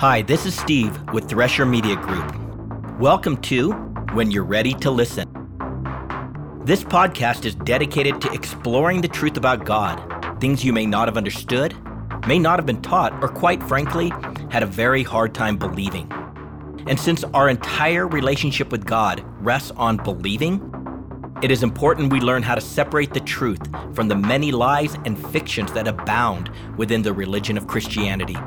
Hi, this is Steve with Thresher Media Group. Welcome to When You're Ready to Listen. This podcast is dedicated to exploring the truth about God, things you may not have understood, may not have been taught, or quite frankly, had a very hard time believing. And since our entire relationship with God rests on believing, it is important we learn how to separate the truth from the many lies and fictions that abound within the religion of Christianity.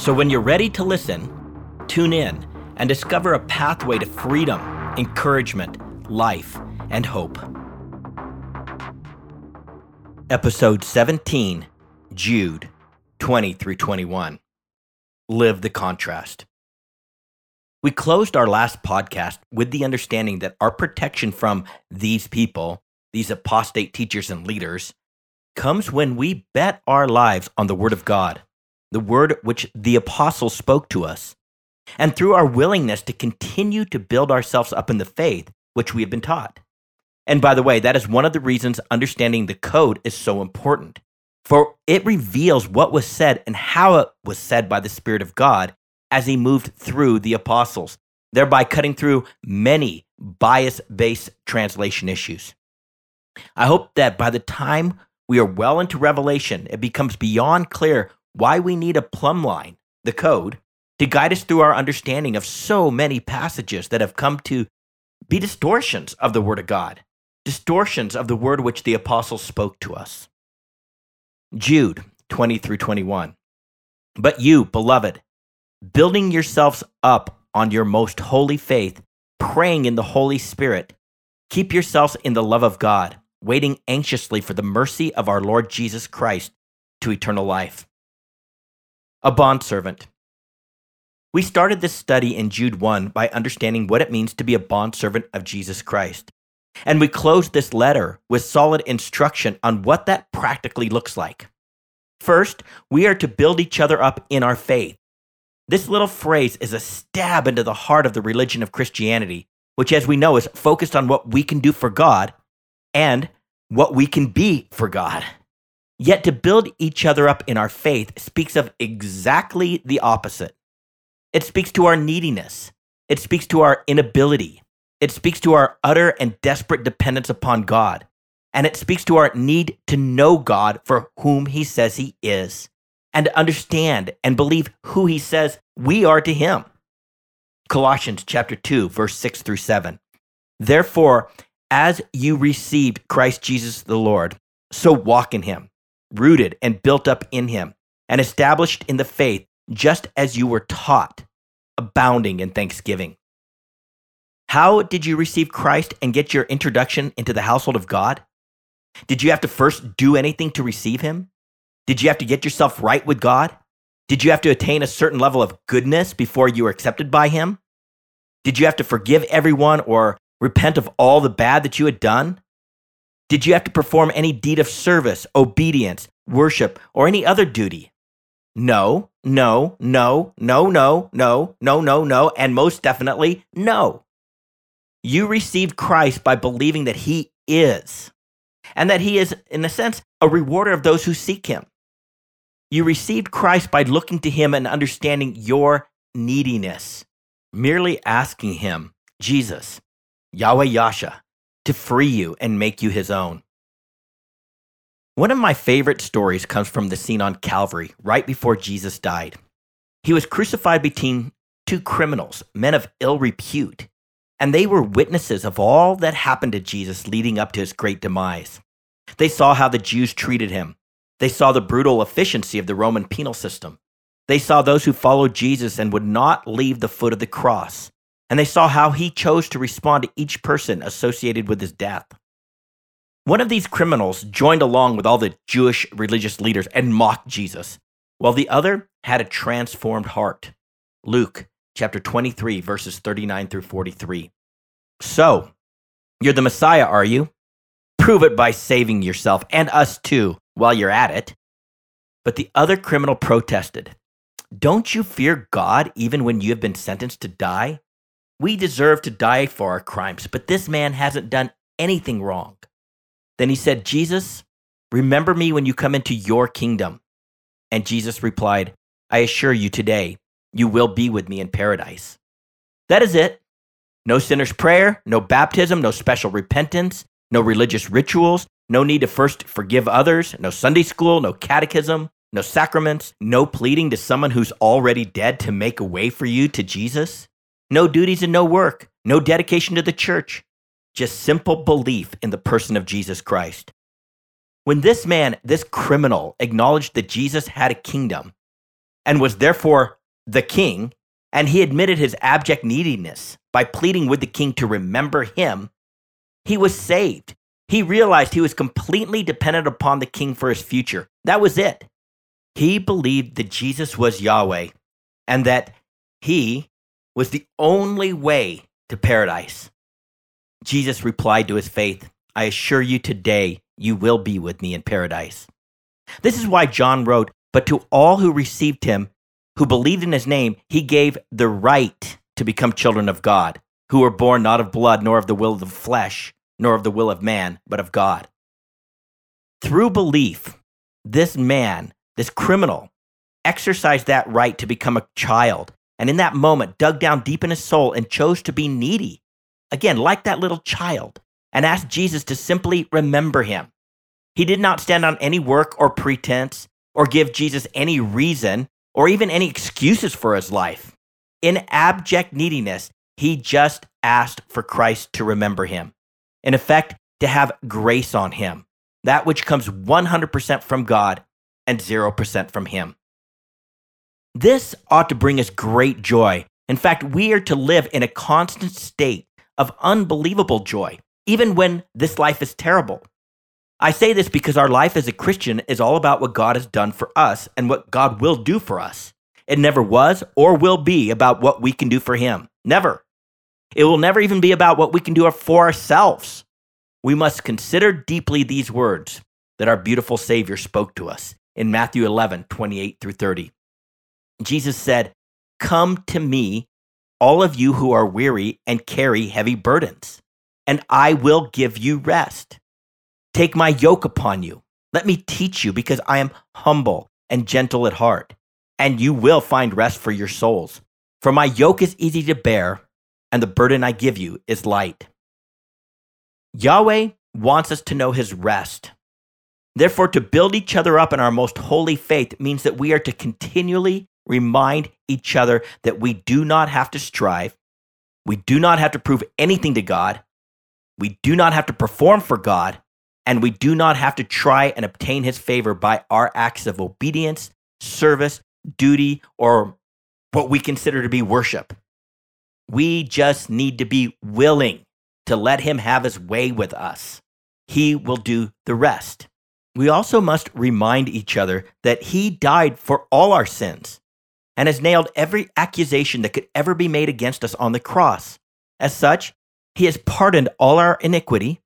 So when you're ready to listen, tune in and discover a pathway to freedom, encouragement, life, and hope. Episode 17 Jude 20 through 21. Live the contrast. We closed our last podcast with the understanding that our protection from these people, these apostate teachers and leaders, comes when we bet our lives on the Word of God the word which the apostles spoke to us, and through our willingness to continue to build ourselves up in the faith which we have been taught. And by the way, that is one of the reasons understanding the code is so important, for it reveals what was said and how it was said by the Spirit of God as he moved through the apostles, thereby cutting through many bias based translation issues. I hope that by the time we are well into Revelation, it becomes beyond clear why we need a plumb line, the code, to guide us through our understanding of so many passages that have come to be distortions of the Word of God, distortions of the word which the apostles spoke to us. Jude 20 through 21. But you, beloved, building yourselves up on your most holy faith, praying in the Holy Spirit, keep yourselves in the love of God, waiting anxiously for the mercy of our Lord Jesus Christ to eternal life. A bondservant. We started this study in Jude 1 by understanding what it means to be a bondservant of Jesus Christ. And we closed this letter with solid instruction on what that practically looks like. First, we are to build each other up in our faith. This little phrase is a stab into the heart of the religion of Christianity, which, as we know, is focused on what we can do for God and what we can be for God. Yet to build each other up in our faith speaks of exactly the opposite. It speaks to our neediness. It speaks to our inability. It speaks to our utter and desperate dependence upon God. And it speaks to our need to know God for whom He says He is and to understand and believe who He says we are to Him. Colossians chapter 2, verse 6 through 7. Therefore, as you received Christ Jesus the Lord, so walk in Him rooted and built up in him, and established in the faith, just as you were taught, abounding in thanksgiving. How did you receive Christ and get your introduction into the household of God? Did you have to first do anything to receive him? Did you have to get yourself right with God? Did you have to attain a certain level of goodness before you were accepted by him? Did you have to forgive everyone or repent of all the bad that you had done? Did you have to perform any deed of service, obedience, worship, or any other duty? No, no, no, no, no, no, no, no, no, and most definitely no. You received Christ by believing that He is, and that He is, in a sense, a rewarder of those who seek Him. You received Christ by looking to Him and understanding your neediness, merely asking Him, Jesus, Yahweh Yasha, to free you and make you his own. One of my favorite stories comes from the scene on Calvary right before Jesus died. He was crucified between two criminals, men of ill repute, and they were witnesses of all that happened to Jesus leading up to his great demise. They saw how the Jews treated him. They saw the brutal efficiency of the Roman penal system. They saw those who followed Jesus and would not leave the foot of the cross and they saw how he chose to respond to each person associated with his death. One of these criminals joined along with all the Jewish religious leaders and mocked Jesus, while the other had a transformed heart. Luke chapter 23, verses 39 through 43. So, you're the Messiah, are you? Prove it by saving yourself and us too while you're at it. But the other criminal protested, Don't you fear God even when you have been sentenced to die? We deserve to die for our crimes, but this man hasn't done anything wrong. Then he said, Jesus, remember me when you come into your kingdom. And Jesus replied, I assure you today, you will be with me in paradise. That is it. No sinner's prayer, no baptism, no special repentance, no religious rituals, no need to first forgive others, no Sunday school, no catechism, no sacraments, no pleading to someone who's already dead to make a way for you to Jesus, no duties and no work, no dedication to the church, just simple belief in the person of Jesus Christ. When this man, this criminal, acknowledged that Jesus had a kingdom and was therefore the king, and he admitted his abject neediness by pleading with the king to remember him, he was saved. He realized he was completely dependent upon the king for his future. That was it. He believed that Jesus was Yahweh and that he was the only way to paradise. Jesus replied to his faith, I assure you today, you will be with me in paradise. This is why John wrote, But to all who received him, who believed in his name, he gave the right to become children of God, who were born not of blood, nor of the will of the flesh, nor of the will of man, but of God. Through belief, this man, this criminal, exercised that right to become a child, and in that moment dug down deep in his soul and chose to be needy. Again, like that little child, and asked Jesus to simply remember him. He did not stand on any work or pretense or give Jesus any reason or even any excuses for his life. In abject neediness, he just asked for Christ to remember him. In effect, to have grace on him, that which comes 100% from God and 0% from him. This ought to bring us great joy. In fact, we are to live in a constant state of unbelievable joy, even when this life is terrible. I say this because our life as a Christian is all about what God has done for us and what God will do for us. It never was or will be about what we can do for Him. Never. It will never even be about what we can do for ourselves. We must consider deeply these words that our beautiful Savior spoke to us in Matthew 11, 28 through 30. Jesus said, Come to me, all of you who are weary and carry heavy burdens, and I will give you rest. Take my yoke upon you. Let me teach you, because I am humble and gentle at heart, and you will find rest for your souls. For my yoke is easy to bear, and the burden I give you is light. Yahweh wants us to know his rest. Therefore, to build each other up in our most holy faith means that we are to continually remind each other that we do not have to strive, we do not have to prove anything to God, we do not have to perform for God, and we do not have to try and obtain his favor by our acts of obedience, service, duty, or what we consider to be worship. We just need to be willing to let him have his way with us. He will do the rest. We also must remind each other that he died for all our sins and has nailed every accusation that could ever be made against us on the cross. As such, he has pardoned all our iniquity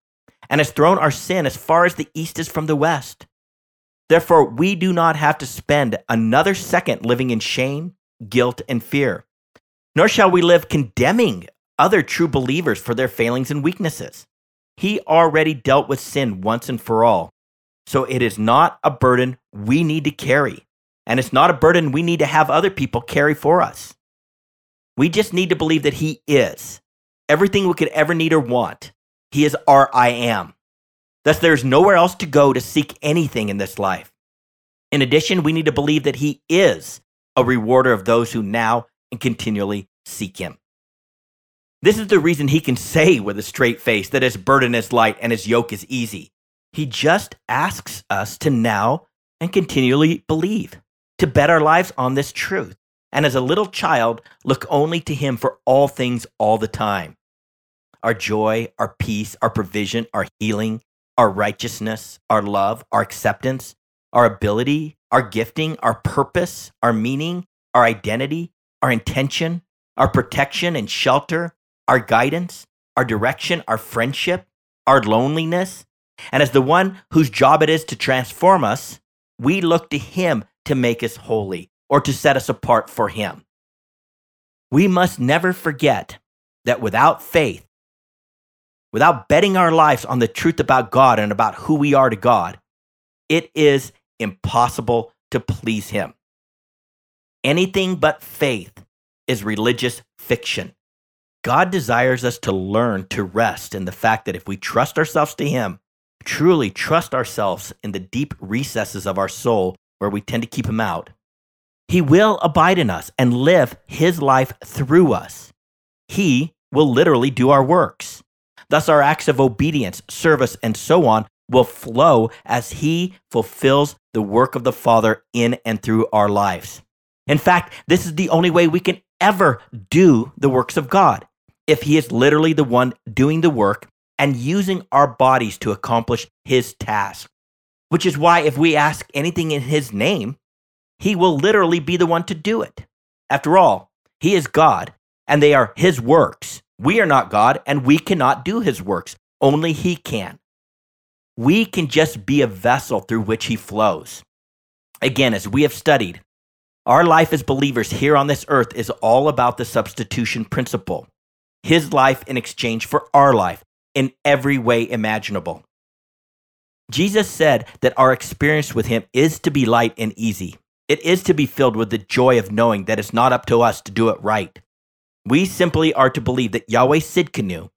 and has thrown our sin as far as the east is from the west. Therefore, we do not have to spend another second living in shame, guilt, and fear, nor shall we live condemning other true believers for their failings and weaknesses. He already dealt with sin once and for all, so it is not a burden we need to carry, and it's not a burden we need to have other people carry for us. We just need to believe that He is everything we could ever need or want, he is our I am. Thus, there is nowhere else to go to seek anything in this life. In addition, we need to believe that He is a rewarder of those who now and continually seek Him. This is the reason He can say with a straight face that His burden is light and His yoke is easy. He just asks us to now and continually believe, to bet our lives on this truth, and as a little child, look only to Him for all things all the time our joy, our peace, our provision, our healing, our righteousness, our love, our acceptance, our ability, our gifting, our purpose, our meaning, our identity, our intention, our protection and shelter, our guidance, our direction, our friendship, our loneliness. And as the one whose job it is to transform us, we look to him to make us holy or to set us apart for him. We must never forget that without faith, without betting our lives on the truth about God and about who we are to God, it is impossible to please Him. Anything but faith is religious fiction. God desires us to learn to rest in the fact that if we trust ourselves to Him, truly trust ourselves in the deep recesses of our soul where we tend to keep Him out, He will abide in us and live His life through us. He will literally do our works. Thus, our acts of obedience, service, and so on will flow as He fulfills the work of the Father in and through our lives. In fact, this is the only way we can ever do the works of God. If He is literally the one doing the work and using our bodies to accomplish His task. Which is why, if we ask anything in His name, He will literally be the one to do it. After all, He is God, and they are His works. We are not God, and we cannot do His works. Only He can. We can just be a vessel through which He flows. Again, as we have studied, our life as believers here on this earth is all about the substitution principle. His life in exchange for our life in every way imaginable. Jesus said that our experience with Him is to be light and easy. It is to be filled with the joy of knowing that it's not up to us to do it right. We simply are to believe that Yahweh Sidkenu,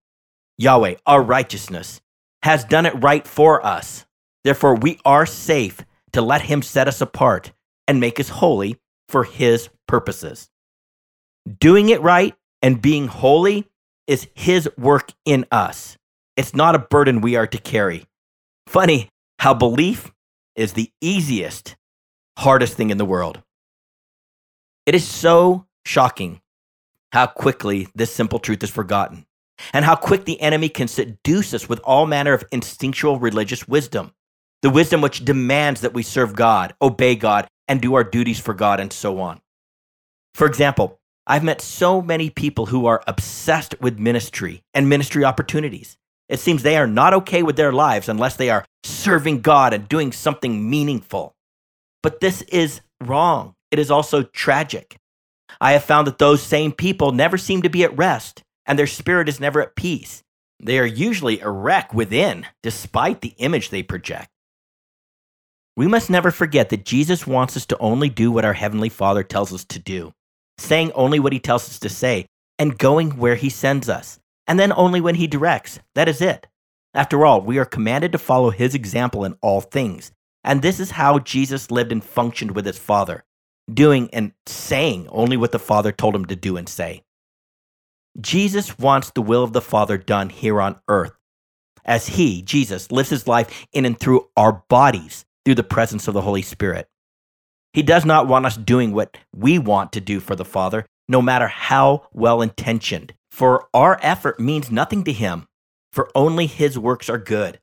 Yahweh, our righteousness, has done it right for us. Therefore, we are safe to let Him set us apart and make us holy for His purposes. Doing it right and being holy is His work in us. It's not a burden we are to carry. Funny how belief is the easiest, hardest thing in the world. It is so shocking how quickly this simple truth is forgotten, and how quick the enemy can seduce us with all manner of instinctual religious wisdom. The wisdom which demands that we serve God, obey God, and do our duties for God, and so on. For example, I've met so many people who are obsessed with ministry and ministry opportunities. It seems they are not okay with their lives unless they are serving God and doing something meaningful. But this is wrong. It is also tragic. I have found that those same people never seem to be at rest, and their spirit is never at peace. They are usually a wreck within, despite the image they project. We must never forget that Jesus wants us to only do what our Heavenly Father tells us to do, saying only what He tells us to say, and going where He sends us and then only when he directs. That is it. After all, we are commanded to follow his example in all things. And this is how Jesus lived and functioned with his Father, doing and saying only what the Father told him to do and say. Jesus wants the will of the Father done here on earth, as he, Jesus, lives his life in and through our bodies through the presence of the Holy Spirit. He does not want us doing what we want to do for the Father, no matter how well intentioned for our effort means nothing to him, for only his works are good.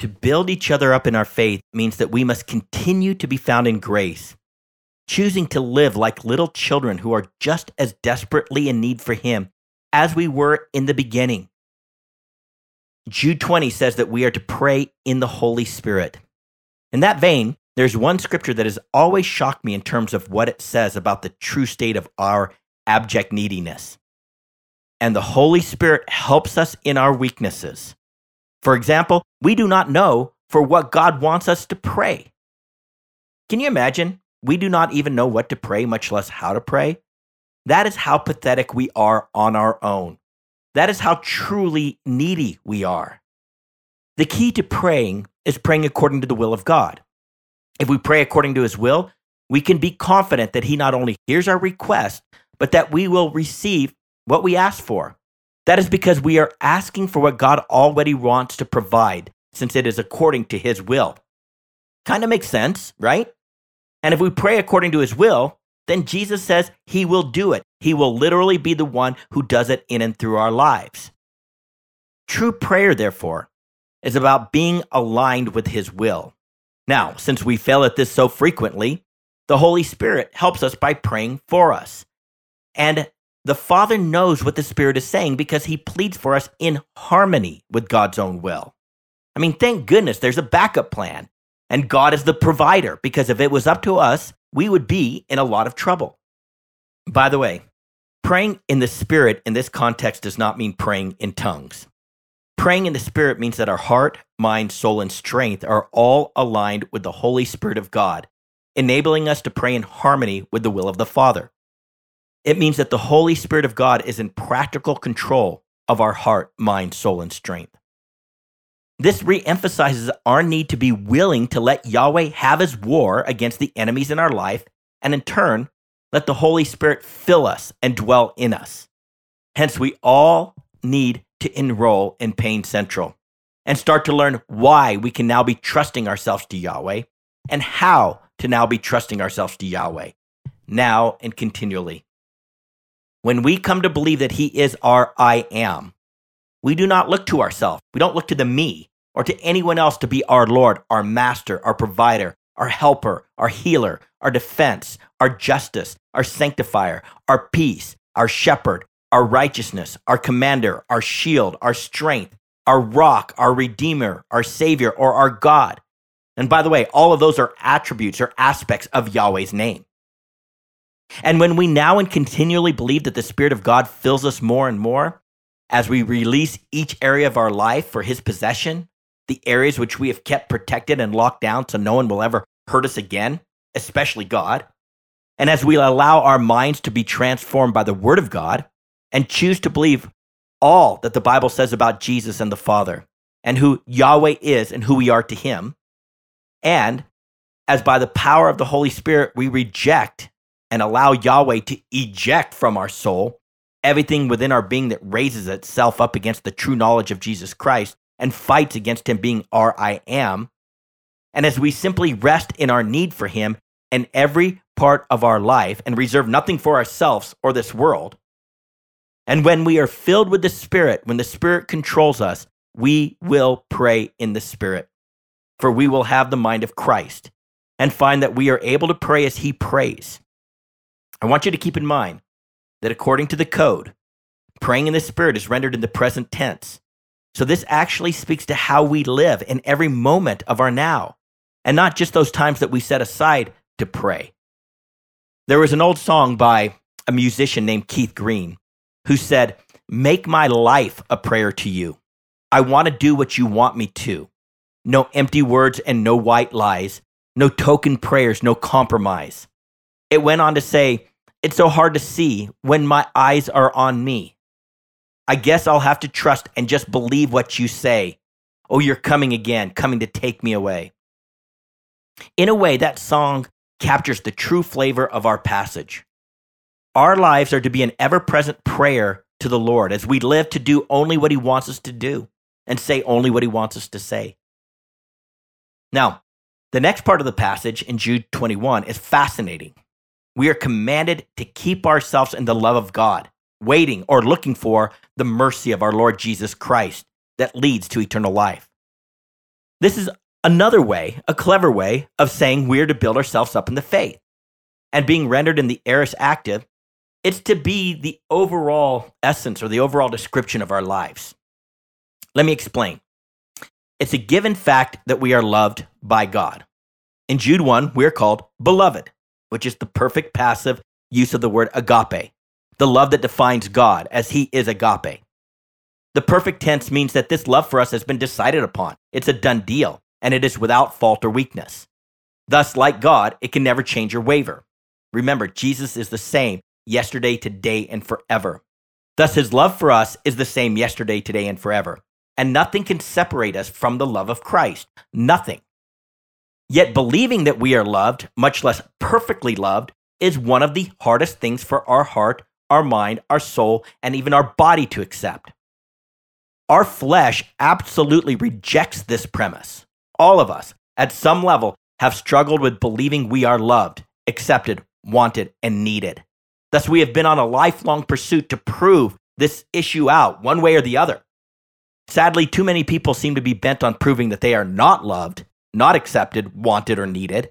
To build each other up in our faith means that we must continue to be found in grace, choosing to live like little children who are just as desperately in need for him as we were in the beginning. Jude 20 says that we are to pray in the Holy Spirit. In that vein, there's one scripture that has always shocked me in terms of what it says about the true state of our abject neediness and the Holy Spirit helps us in our weaknesses. For example, we do not know for what God wants us to pray. Can you imagine? We do not even know what to pray, much less how to pray. That is how pathetic we are on our own. That is how truly needy we are. The key to praying is praying according to the will of God. If we pray according to his will, we can be confident that he not only hears our request, but that we will receive what we ask for. That is because we are asking for what God already wants to provide, since it is according to his will. Kind of makes sense, right? And if we pray according to his will, then Jesus says he will do it. He will literally be the one who does it in and through our lives. True prayer, therefore, is about being aligned with his will. Now, since we fail at this so frequently, the Holy Spirit helps us by praying for us. And the Father knows what the Spirit is saying because he pleads for us in harmony with God's own will. I mean, thank goodness there's a backup plan. And God is the provider because if it was up to us, we would be in a lot of trouble. By the way, praying in the Spirit in this context does not mean praying in tongues. Praying in the Spirit means that our heart, mind, soul, and strength are all aligned with the Holy Spirit of God enabling us to pray in harmony with the will of the Father. It means that the Holy Spirit of God is in practical control of our heart, mind, soul, and strength. This reemphasizes our need to be willing to let Yahweh have his war against the enemies in our life, and in turn, let the Holy Spirit fill us and dwell in us. Hence, we all need to enroll in Pain Central and start to learn why we can now be trusting ourselves to Yahweh and how to now be trusting ourselves to Yahweh, now and continually. When we come to believe that He is our I am, we do not look to ourselves. We don't look to the me or to anyone else to be our Lord, our master, our provider, our helper, our healer, our defense, our justice, our sanctifier, our peace, our shepherd, our righteousness, our commander, our shield, our strength, our rock, our redeemer, our savior, or our God. And by the way, all of those are attributes or aspects of Yahweh's name. And when we now and continually believe that the Spirit of God fills us more and more, as we release each area of our life for His possession, the areas which we have kept protected and locked down so no one will ever hurt us again, especially God, and as we allow our minds to be transformed by the Word of God and choose to believe all that the Bible says about Jesus and the Father and who Yahweh is and who we are to Him, and as by the power of the Holy Spirit we reject and allow Yahweh to eject from our soul everything within our being that raises itself up against the true knowledge of Jesus Christ and fights against him being our I am. And as we simply rest in our need for him in every part of our life and reserve nothing for ourselves or this world, and when we are filled with the Spirit, when the Spirit controls us, we will pray in the Spirit, for we will have the mind of Christ and find that we are able to pray as he prays. I want you to keep in mind that according to the code, praying in the Spirit is rendered in the present tense. So this actually speaks to how we live in every moment of our now, and not just those times that we set aside to pray. There was an old song by a musician named Keith Green who said, Make my life a prayer to you. I want to do what you want me to. No empty words and no white lies, no token prayers, no compromise. It went on to say, it's so hard to see when my eyes are on me. I guess I'll have to trust and just believe what you say. Oh, you're coming again, coming to take me away. In a way, that song captures the true flavor of our passage. Our lives are to be an ever present prayer to the Lord as we live to do only what He wants us to do and say only what He wants us to say. Now, the next part of the passage in Jude 21 is fascinating we are commanded to keep ourselves in the love of God, waiting or looking for the mercy of our Lord Jesus Christ that leads to eternal life. This is another way, a clever way of saying we're to build ourselves up in the faith. And being rendered in the aorist active, it's to be the overall essence or the overall description of our lives. Let me explain. It's a given fact that we are loved by God. In Jude 1, we're called beloved which is the perfect passive use of the word agape, the love that defines God as he is agape. The perfect tense means that this love for us has been decided upon. It's a done deal, and it is without fault or weakness. Thus, like God, it can never change or waver. Remember, Jesus is the same yesterday, today, and forever. Thus, his love for us is the same yesterday, today, and forever. And nothing can separate us from the love of Christ. Nothing. Yet believing that we are loved, much less perfectly loved, is one of the hardest things for our heart, our mind, our soul, and even our body to accept. Our flesh absolutely rejects this premise. All of us, at some level, have struggled with believing we are loved, accepted, wanted, and needed. Thus, we have been on a lifelong pursuit to prove this issue out one way or the other. Sadly, too many people seem to be bent on proving that they are not loved not accepted, wanted, or needed.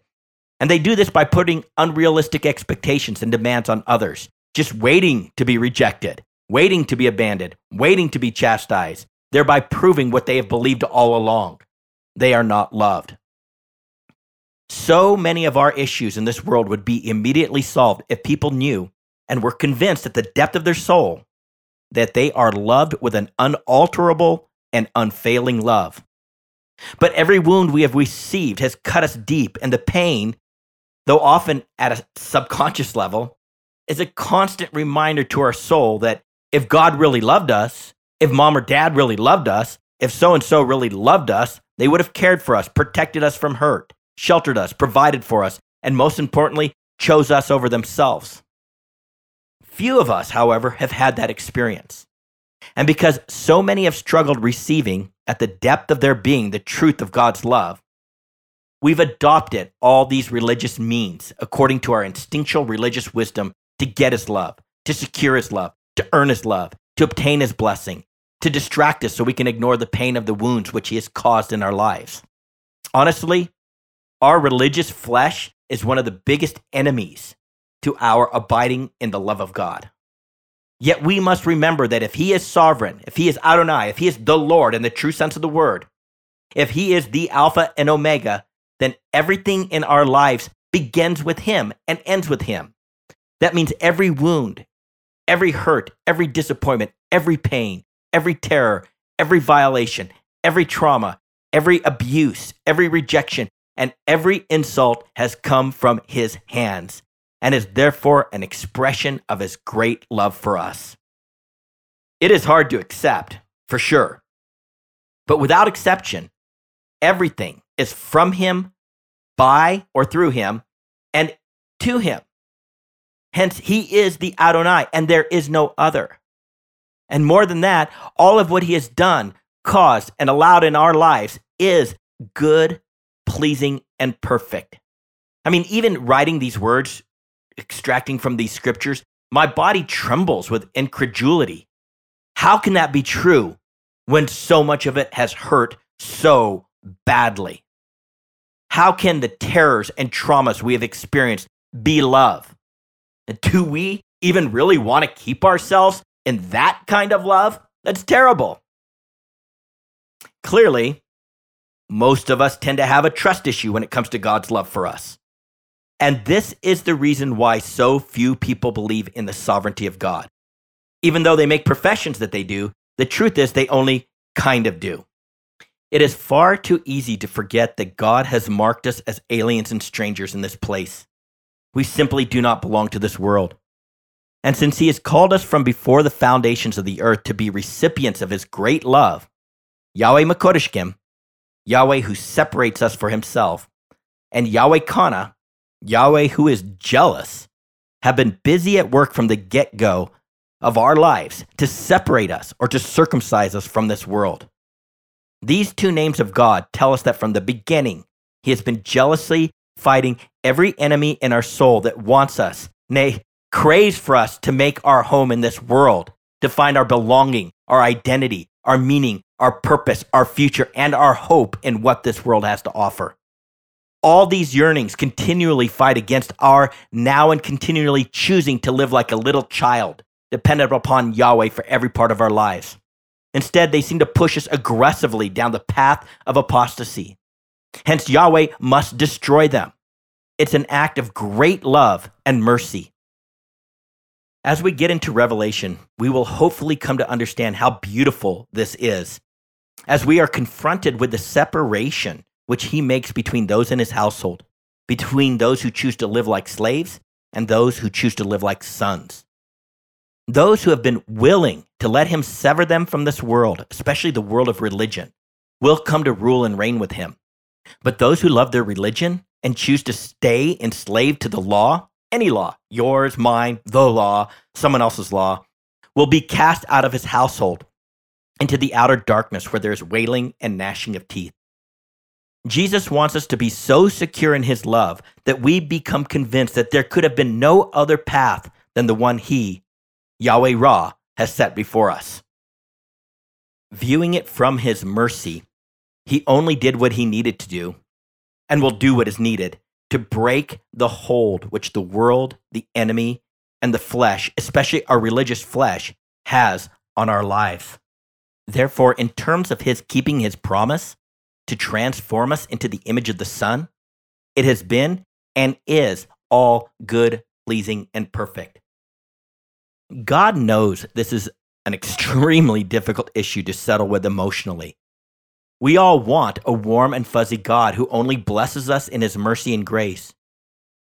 And they do this by putting unrealistic expectations and demands on others, just waiting to be rejected, waiting to be abandoned, waiting to be chastised, thereby proving what they have believed all along. They are not loved. So many of our issues in this world would be immediately solved if people knew and were convinced at the depth of their soul that they are loved with an unalterable and unfailing love. But every wound we have received has cut us deep, and the pain though often at a subconscious level, is a constant reminder to our soul that if God really loved us, if mom or dad really loved us, if so and so really loved us, they would have cared for us, protected us from hurt, sheltered us, provided for us, and most importantly, chose us over themselves. Few of us, however, have had that experience. And because so many have struggled receiving at the depth of their being the truth of God's love, we've adopted all these religious means according to our instinctual religious wisdom to get his love, to secure his love, to earn his love, to obtain his blessing, to distract us so we can ignore the pain of the wounds which he has caused in our lives. Honestly, our religious flesh is one of the biggest enemies to our abiding in the love of God. Yet we must remember that if he is sovereign, if he is Adonai, if he is the Lord in the true sense of the word, if he is the Alpha and Omega, then everything in our lives begins with him and ends with him. That means every wound, every hurt, every disappointment, every pain, every terror, every violation, every trauma, every abuse, every rejection, and every insult has come from his hands and is therefore an expression of his great love for us. It is hard to accept, for sure. But without exception, everything is from him, by or through him, and to him. Hence, he is the Adonai, and there is no other. And more than that, all of what he has done, caused, and allowed in our lives is good, pleasing, and perfect. I mean, even writing these words extracting from these scriptures, my body trembles with incredulity. How can that be true when so much of it has hurt so badly? How can the terrors and traumas we have experienced be love? And do we even really want to keep ourselves in that kind of love? That's terrible. Clearly, most of us tend to have a trust issue when it comes to God's love for us. And this is the reason why so few people believe in the sovereignty of God. Even though they make professions that they do, the truth is they only kind of do. It is far too easy to forget that God has marked us as aliens and strangers in this place. We simply do not belong to this world. And since He has called us from before the foundations of the earth to be recipients of His great love, Yahweh Makodeshkim, Yahweh who separates us for Himself, and Yahweh Kana, Yahweh, who is jealous, have been busy at work from the get go of our lives to separate us or to circumcise us from this world. These two names of God tell us that from the beginning, He has been jealously fighting every enemy in our soul that wants us, nay, craves for us to make our home in this world, to find our belonging, our identity, our meaning, our purpose, our future, and our hope in what this world has to offer all these yearnings continually fight against our now and continually choosing to live like a little child, dependent upon Yahweh for every part of our lives. Instead, they seem to push us aggressively down the path of apostasy. Hence, Yahweh must destroy them. It's an act of great love and mercy. As we get into Revelation, we will hopefully come to understand how beautiful this is. As we are confronted with the separation which he makes between those in his household, between those who choose to live like slaves and those who choose to live like sons. Those who have been willing to let him sever them from this world, especially the world of religion, will come to rule and reign with him. But those who love their religion and choose to stay enslaved to the law, any law, yours, mine, the law, someone else's law, will be cast out of his household into the outer darkness where there is wailing and gnashing of teeth. Jesus wants us to be so secure in his love that we become convinced that there could have been no other path than the one he, Yahweh Ra, has set before us. Viewing it from his mercy, he only did what he needed to do and will do what is needed to break the hold which the world, the enemy, and the flesh, especially our religious flesh, has on our life. Therefore, in terms of his keeping his promise, to transform us into the image of the Son, it has been and is all good, pleasing, and perfect. God knows this is an extremely difficult issue to settle with emotionally. We all want a warm and fuzzy God who only blesses us in his mercy and grace.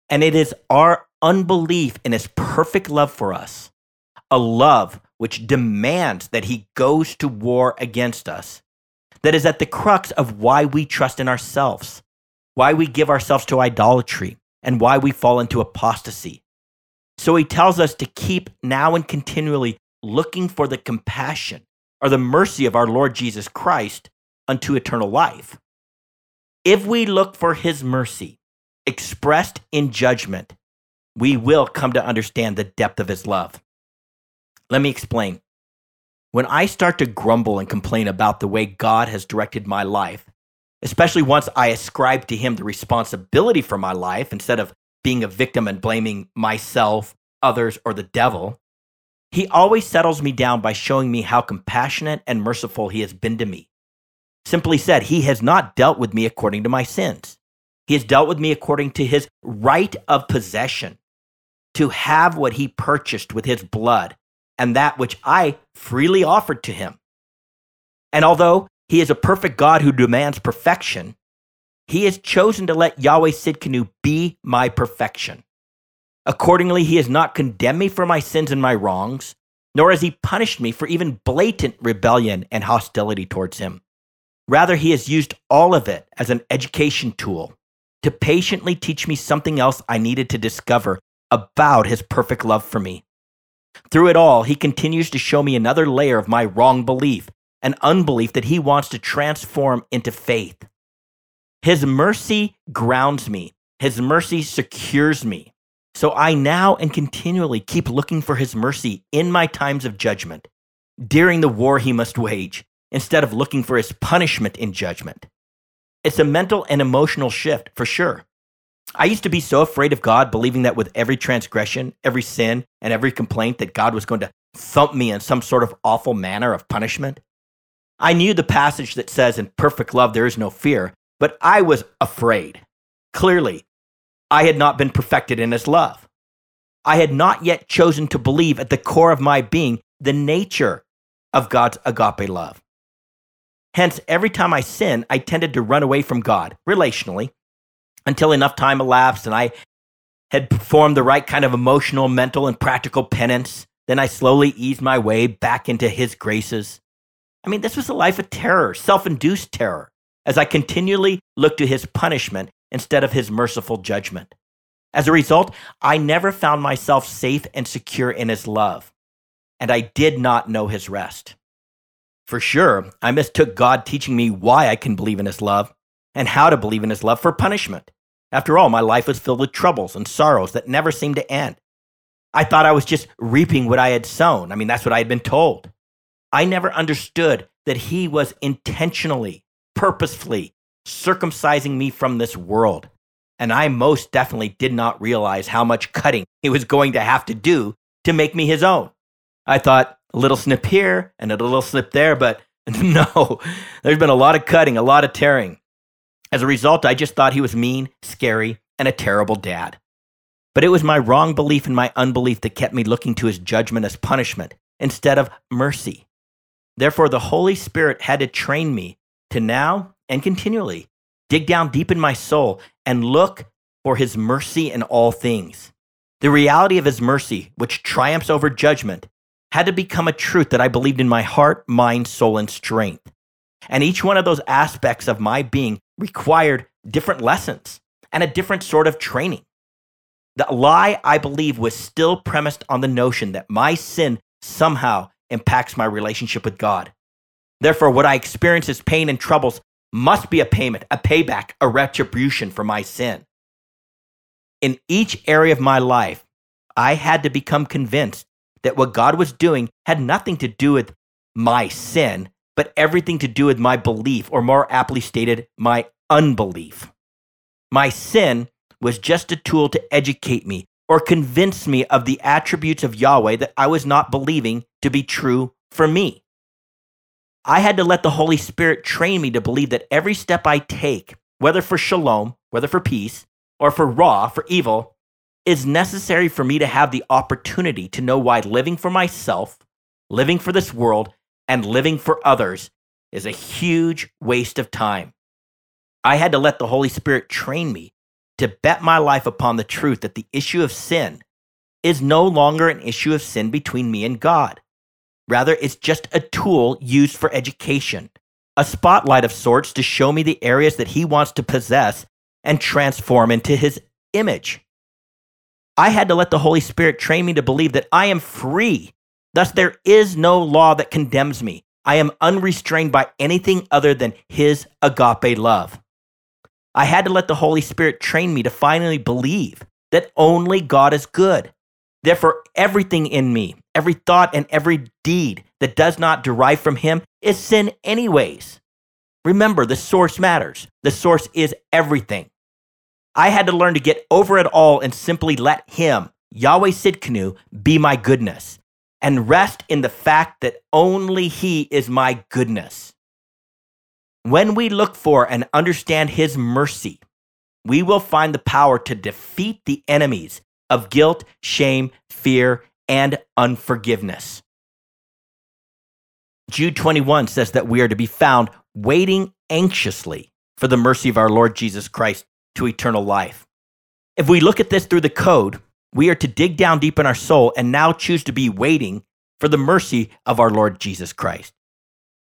And it is our unbelief in his perfect love for us, a love which demands that he goes to war against us, that is at the crux of why we trust in ourselves, why we give ourselves to idolatry, and why we fall into apostasy. So he tells us to keep now and continually looking for the compassion or the mercy of our Lord Jesus Christ unto eternal life. If we look for his mercy expressed in judgment, we will come to understand the depth of his love. Let me explain. When I start to grumble and complain about the way God has directed my life, especially once I ascribe to him the responsibility for my life instead of being a victim and blaming myself, others, or the devil, he always settles me down by showing me how compassionate and merciful he has been to me. Simply said, he has not dealt with me according to my sins. He has dealt with me according to his right of possession to have what he purchased with his blood and that which I freely offered to him. And although he is a perfect God who demands perfection, he has chosen to let Yahweh Sidkenu be my perfection. Accordingly, he has not condemned me for my sins and my wrongs, nor has he punished me for even blatant rebellion and hostility towards him. Rather, he has used all of it as an education tool to patiently teach me something else I needed to discover about his perfect love for me. Through it all, he continues to show me another layer of my wrong belief, an unbelief that he wants to transform into faith. His mercy grounds me, his mercy secures me. So I now and continually keep looking for his mercy in my times of judgment, during the war he must wage, instead of looking for his punishment in judgment. It's a mental and emotional shift for sure. I used to be so afraid of God, believing that with every transgression, every sin, and every complaint, that God was going to thump me in some sort of awful manner of punishment. I knew the passage that says, In perfect love there is no fear, but I was afraid. Clearly, I had not been perfected in his love. I had not yet chosen to believe at the core of my being the nature of God's agape love. Hence, every time I sin, I tended to run away from God relationally until enough time elapsed and I had performed the right kind of emotional, mental, and practical penance. Then I slowly eased my way back into his graces. I mean, this was a life of terror, self induced terror, as I continually looked to his punishment instead of his merciful judgment. As a result, I never found myself safe and secure in his love, and I did not know his rest. For sure, I mistook God teaching me why I can believe in his love and how to believe in his love for punishment. After all, my life was filled with troubles and sorrows that never seemed to end. I thought I was just reaping what I had sown. I mean, that's what I had been told. I never understood that he was intentionally, purposefully circumcising me from this world. And I most definitely did not realize how much cutting he was going to have to do to make me his own. I thought a little snip here and a little snip there, but no, there's been a lot of cutting, a lot of tearing. As a result, I just thought he was mean, scary, and a terrible dad. But it was my wrong belief and my unbelief that kept me looking to his judgment as punishment instead of mercy. Therefore, the Holy Spirit had to train me to now and continually dig down deep in my soul and look for his mercy in all things. The reality of his mercy, which triumphs over judgment, had to become a truth that I believed in my heart, mind, soul, and strength. And each one of those aspects of my being required different lessons and a different sort of training. The lie, I believe, was still premised on the notion that my sin somehow impacts my relationship with God. Therefore, what I experience as pain and troubles must be a payment, a payback, a retribution for my sin. In each area of my life, I had to become convinced that what God was doing had nothing to do with my sin, but everything to do with my belief, or more aptly stated, my unbelief. My sin was just a tool to educate me or convince me of the attributes of Yahweh that I was not believing to be true for me. I had to let the Holy Spirit train me to believe that every step I take, whether for shalom, whether for peace, or for ra, for evil, is necessary for me to have the opportunity to know why living for myself, living for this world, and living for others is a huge waste of time. I had to let the Holy Spirit train me to bet my life upon the truth that the issue of sin is no longer an issue of sin between me and God. Rather, it's just a tool used for education, a spotlight of sorts to show me the areas that He wants to possess and transform into His image. I had to let the Holy Spirit train me to believe that I am free. Thus, there is no law that condemns me. I am unrestrained by anything other than His agape love. I had to let the Holy Spirit train me to finally believe that only God is good. Therefore, everything in me, every thought and every deed that does not derive from Him is sin, anyways. Remember, the source matters. The source is everything. I had to learn to get over it all and simply let Him, Yahweh Sidkenu, be my goodness and rest in the fact that only He is my goodness. When we look for and understand His mercy, we will find the power to defeat the enemies of guilt, shame, fear, and unforgiveness. Jude 21 says that we are to be found waiting anxiously for the mercy of our Lord Jesus Christ to eternal life. If we look at this through the code, we are to dig down deep in our soul and now choose to be waiting for the mercy of our Lord Jesus Christ.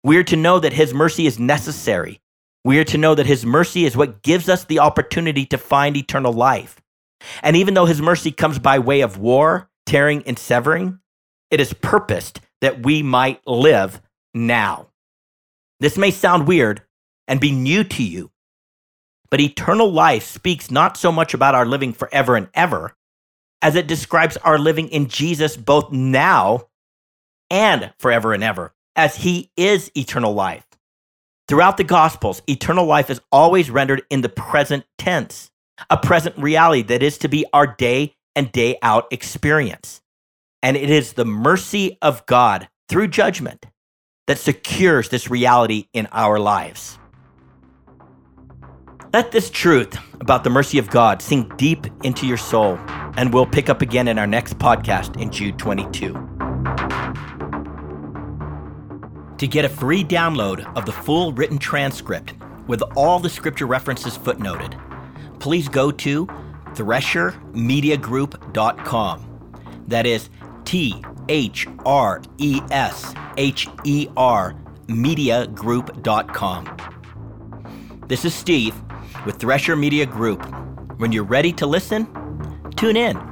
We are to know that his mercy is necessary. We are to know that his mercy is what gives us the opportunity to find eternal life. And even though his mercy comes by way of war, tearing, and severing, it is purposed that we might live now. This may sound weird and be new to you, but eternal life speaks not so much about our living forever and ever as it describes our living in Jesus both now and forever and ever, as he is eternal life. Throughout the Gospels, eternal life is always rendered in the present tense, a present reality that is to be our day and day out experience. And it is the mercy of God through judgment that secures this reality in our lives. Let this truth about the mercy of God sink deep into your soul, and we'll pick up again in our next podcast in Jude 22. To get a free download of the full written transcript with all the scripture references footnoted, please go to threshermediagroup.com. That is T H R E S H E R mediagroup.com. This is Steve with Thresher Media Group. When you're ready to listen, tune in.